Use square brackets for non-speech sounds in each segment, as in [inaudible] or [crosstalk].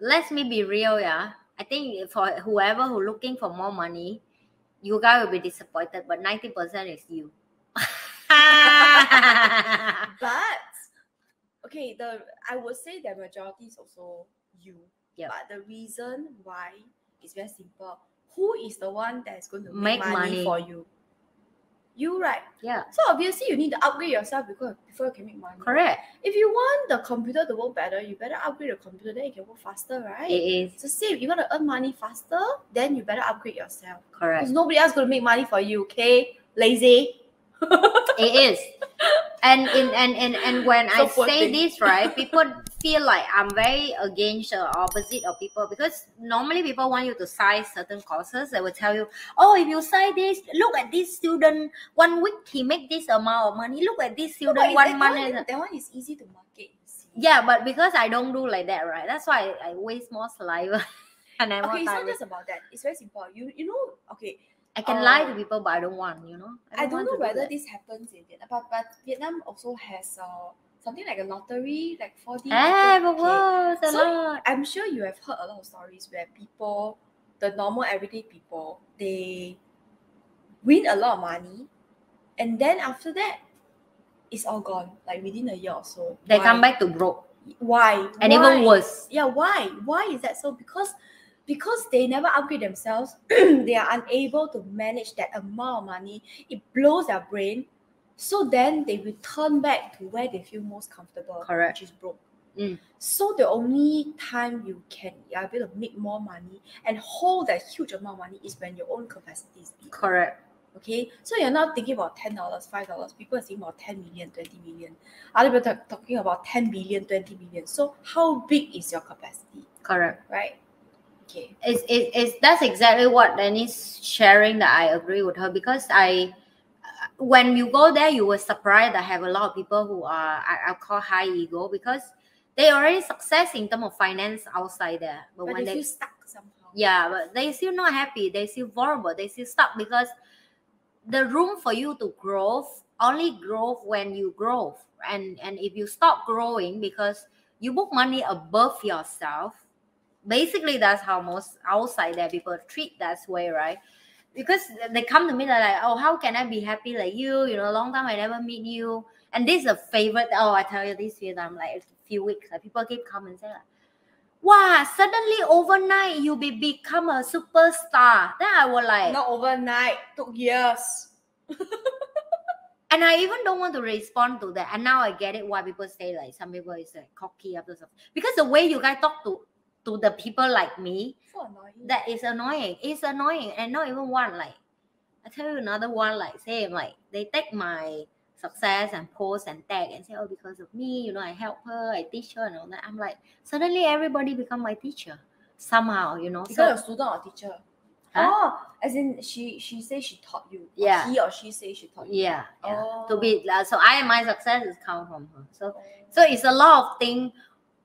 let's me be real, yeah. I think for whoever who looking for more money, you guys will be disappointed, but 90% is you. [laughs] But okay, the I would say the majority is also you. Yep. But the reason why is very simple. Who is the one that is going to Make make, money, money. for you? You right. yeah, So obviously you need to upgrade yourself because before you can make money. correct. If you want the computer to work better, you better upgrade the computer, then it can work faster, right? It is the same. You want to earn money faster, then you better upgrade yourself. correct. Because nobody else gonna make money for you, okay? Lazy. It is. And in and, and and when [laughs] So I say thing. this, right, people [laughs] feel like I'm very against the opposite of people because normally people want you to sign certain courses. They will tell you, oh, if you sign this, look at this student, one week he make this amount of money. Look at this student, but one month. one, that one is easy to market. Yeah, but because I don't do like that, right? That's why I, I waste more saliva [laughs] and I Okay, it's not just about that. It's very simple. You you know, okay, I can lie to uh, people, but I don't want, you know. I don't want know to do whether that. this happens in Vietnam, but, but Vietnam also has uh, something like a lottery, like 4D. Eh, lottery. but wow, it's a So, lot. I'm sure you have heard a lot of stories where people, the normal everyday people, they win a lot of money, and then after that, it's all gone. Like within a year or so. They Why? come back to broke, Why? and even worse. Yeah, why? Why is that so? Because because they never upgrade themselves, [clears throat] they are unable to manage that amount of money. It blows their brain. So then they return back to where they feel most comfortable, Correct. which is broke. Mm. So the only time you can are able to make more money and hold that huge amount of money is when your own capacity is big. Correct. Okay, so you're not thinking about ten dollars, five dollars. People are thinking about 10 million, 20 million. Other people are talking about 10 billion, 20 billion. So how big is your capacity, Correct. right? Okay. It's, it, it's that's exactly what Dennis sharing that I agree with her because I when you go there you will surprised I have a lot of people who are I, I call high ego because they already success in terms of finance outside there. But, But when they they stuck somehow. yeah, but they still not happy, they still vulnerable, they still stuck because the room for you to grow only grow when you grow. And and if you stop growing because you book money above yourself, basically that's how most outside there people treat that way, right? Because they come to me they're like, oh, how can I be happy like you? You know, long time I never meet you. And this is a favorite. Oh, I tell you this few time, like a few weeks, like people keep coming and say like, wow, suddenly overnight you be become a superstar. Then I was like, Not overnight, took years. and I even don't want to respond to that. And now I get it why people say like some people is like cocky after stuff. Because the way you guys talk to to the people like me, So annoying. that is annoying. It's annoying. And not even one like I tell you another one like same like they take my success and post and tag and say, Oh, because of me, you know, I help her, I teach her and all that. I'm like, suddenly everybody become my teacher. Somehow, you know. Because So a student or teacher? Huh? Oh, as in she she say she taught you. or Yeah. He or she say she taught you. yeah, yeah. Oh. To be uh, so I my success is come from her. So so it's a lot of thing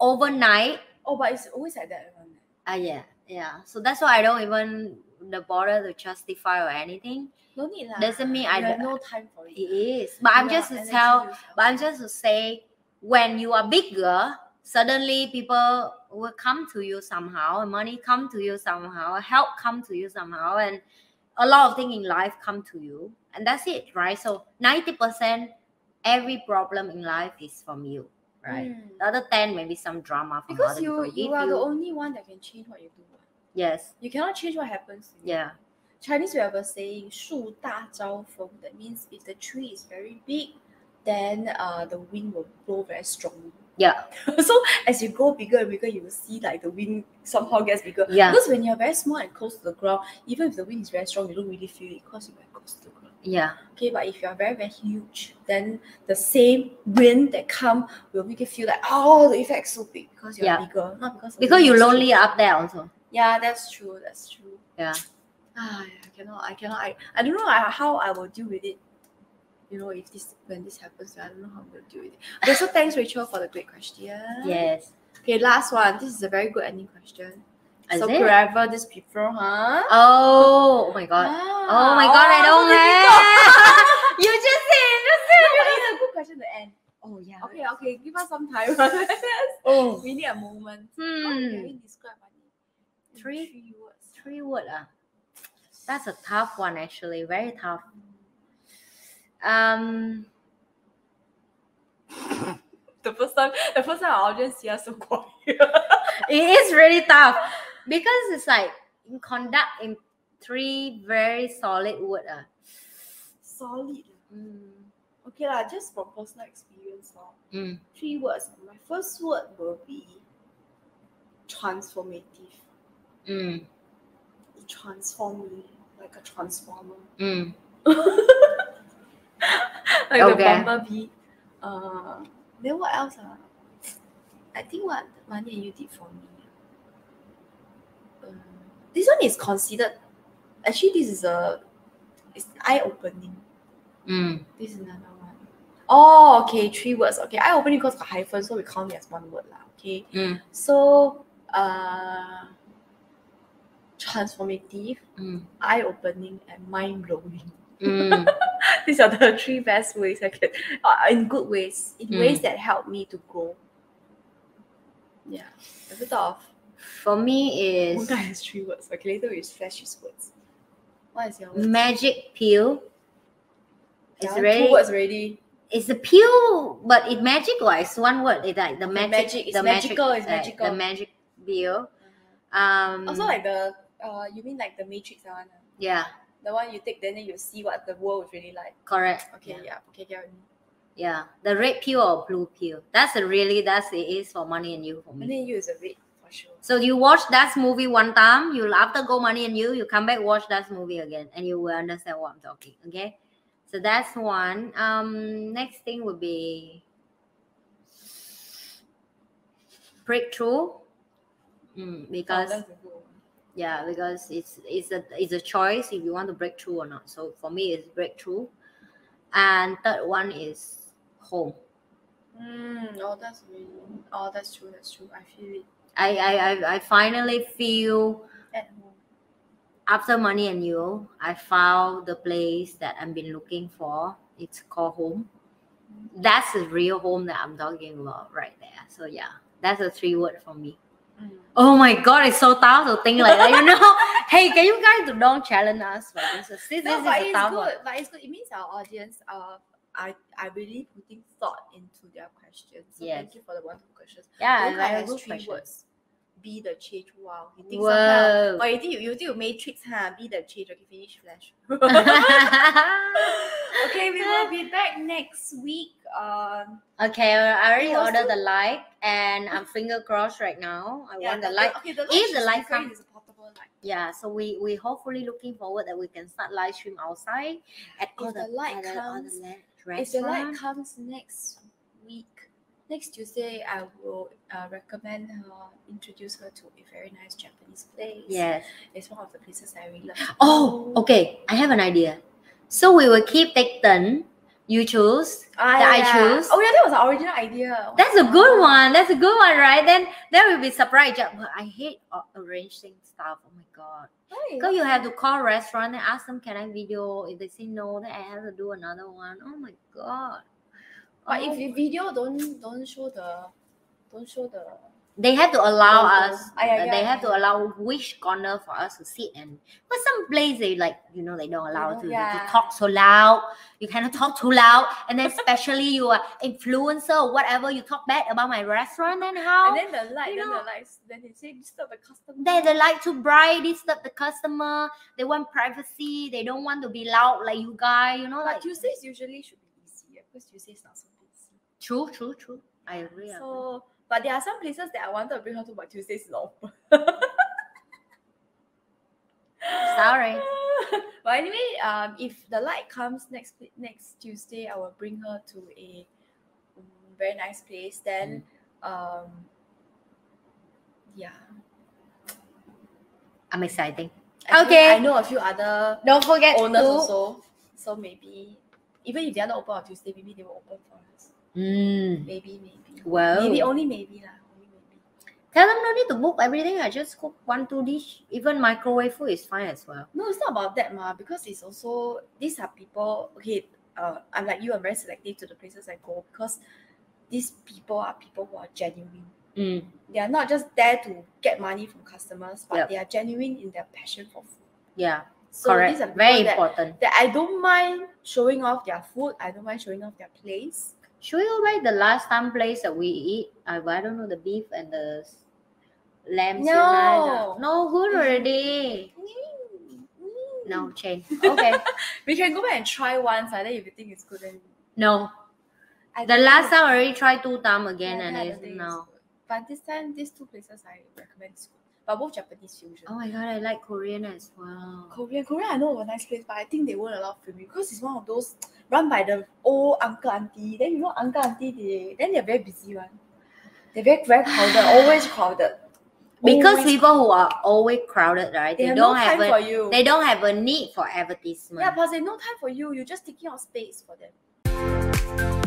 overnight Oh, but it's always like that. isn't it? Ah, yeah, yeah. So that's why I don't even the bother to justify or anything. No need lah. Doesn't mean I have don't- no time for it. It is, but I'm just to tell. But I'm just to say, when you are bigger, suddenly people will come to you somehow, money come to you somehow, help come to you somehow, and a lot of things in life come to you, and that's it, right? So ninety percent, every problem in life is from you, right? Mm. The other ten maybe some drama from Because other you people. you If are the only one that can change what you do. yes, You cannot change what happens. to you. yeah, Chinese we have a saying 树大招风. That means if the tree is very big, then uh the wind will blow very strongly. yeah, [laughs] so as you grow bigger and bigger, you will see like the wind somehow gets bigger. yeah, Because when you're very small and close to the ground, even if the wind is very strong, you don't really feel it because you're very close to the ground. yeah. Okay, but if you're very, very huge, then the same wind that come will make you feel like oh the effect's so big because you're Yeah. bigger, not because Because you is lonely up there also. Yeah, that's true. That's true. Yeah. Ah, I cannot. I cannot. I, I don't know how I will deal with it. You know, if this when this happens, I don't know how I'm to deal with it. Okay, so thanks Rachel for the great question. Yes. Okay, last one. This is a very good ending question. Is so it? wherever this people, huh? Oh, oh my god. Ah, Oh my god, I oh, don't have. [laughs] you just you just No, said. but it's a good question to end. Oh yeah. Okay, okay, give us some time. [laughs] Oh. we need a moment. How Hmm. can we describe money? Three? three words. Three word. Ah. That's a tough one actually. Very tough. Um. [laughs] The first time, the first time our audience see us so quiet. it is really tough because it's like in conduct in three very solid word. Uh. Solid. Mm. Okay lah, just from personal experience lah. Mm. Three words. My first word will be transformative. Mm. It transformed me like a transformer. Mm. [laughs] like Okay. the bumblebee. Uh, then what else? Ah? I think what money and you did for me. Um, this one is considered. Actually, this is a. It's eye opening. Mm. This is another one. Oh, okay, three words. Okay, eye opening because got hyphen, so we count it as one word lah. Okay, Mm. so uh, transformative, Mm. eye opening, and mind blowing. Mm. [laughs] These are the three best ways I can, uh, in good ways, in Mm. ways that help me to grow. Yeah, a bit of. For me is One guy has three words. Okay, later we flash his words. What is your word? magic pill. It's Yeah, two words already. it's a pill, but it's magic or it's one word. It's like the magic, magic, it's the magical, it's uh, magical. the magic pill. Um, Also, like the uh, you mean like the Matrix one? ah? yeah, The one you take, then you see what the world is really like. correct. Okay, yeah. yeah, okay, what. Yeah, the red pill or blue pill. That's a really that's it is for money and you for me. Money and you is a red for sure. So you watch that movie one time, you'll after go money and you, you come back watch that movie again, and you will understand what I'm talking. Okay, so that's one. Um, next thing would be breakthrough, mm, Oh, because that's a good one. yeah, because it's it's a it's a choice if you want to break through or not. So for me, it's breakthrough, and third one is home. Mm, oh, that's really. Oh, that's true. That's true. I feel it I I I, I finally feel at home. after money and you, I found the place that I've been looking for. It's called home. That's the real home that I'm talking about right there. So yeah, that's a three word for me. Mm. Oh my god, it's so tough to think like that. You know, [laughs] [laughs] hey, can you guys don't challenge us for this? This, this No, is but a it's tough good. one. But it's good. It means our audience uh are are really putting thought into their questions. So Yes. thank you for the wonderful questions. Yeah, has good three question. words. Be the change. Wow. You think somehow. Oh, you think you, you think you matrix, huh? Be the change. Okay, finish flash. [laughs] [laughs] okay, we will be back next week. Um, okay, I already ordered the light, and I'm finger crossed right now. I want the light. Okay, the light. If the light referring come- is a portable light. Yeah, so we we hopefully looking forward that we can start live stream outside at all If the, the light the- all comes- the If the light comes next next Tuesday, I will uh, recommend her, introduce her to a very nice Japanese place. Yes. It's one of the places I really love. Oh, okay. I have an idea. So we will keep take turn. You choose. Ah, that I yeah. choose. Oh yeah, that was the original idea. That's a good one. That's a good one, right? Then then we'll be surprised. But I hate uh, arranging stuff. Oh my god. Because you have to call restaurant and ask them, can I video? If they say no, then I have to do another one. Oh my god. But if you video don't don't show the don't show the they have to allow us Ah, yeah, uh, yeah, they have to allow which corner for us to sit and but some place they like you know they don't allow to, to talk so loud. You cannot [laughs] talk too loud. And then especially you are influencer or whatever you talk bad about my restaurant then how? And then the light, you then know- the lights, then they say disturb the customer. they, they like too bright disturb the customer. They want privacy. They don't want to be loud like you guys you know but like Tuesdays usually should be easier because Tuesdays not so. True true true i agree. So, but there are some places that I wanted to bring her to, but Tuesdays is not. Sorry. [laughs] but anyway, um, if the light comes next next Tuesday, I will bring her to a um, very nice place. Then, um, yeah. i'm excited I Okay. I know a few other don't forget owners to also. So maybe even if they are not open on Tuesday, maybe they will open for us. Mm. Maybe, maybe. Well. maybe only maybe lah. Only maybe. Tell them no need to book everything. I just cook one, two dish. Even microwave food is fine as well. No, it's not about that, ma. Because it's also these are people. Okay, uh, I'm like you. I'm very selective to the places I go because these people are people who are genuine. Mm. They are not just there to get money from customers, but Yep. they are genuine in their passion for food. Yeah. So correct. these are Very that, important. that I don't mind showing off their food. I don't mind showing off their place. Should you buy the last time place that we eat? I, I don't know the beef and the lamb. No. no good already. Mm. No change. Okay. [laughs] We can go back and try once, then if you think it's good, then no. I The last time I already tried two times again yeah, and it's no. But this time, these two places I recommend. But both Japanese fusion. Oh my god, I like Korean as well. Korean, Korean, I know of a nice place, but I think they won't allow filming because it's one of those [tsk] run by the old uncle auntie. Then you know uncle auntie, they then they're very busy one. They're very very crowded, [sighs] always crowded. Because Always people who are always crowded, right? they They, have don't no have a for you. they don't have a need for advertisement. yeah, plus they no time for you. You're just taking out space for them.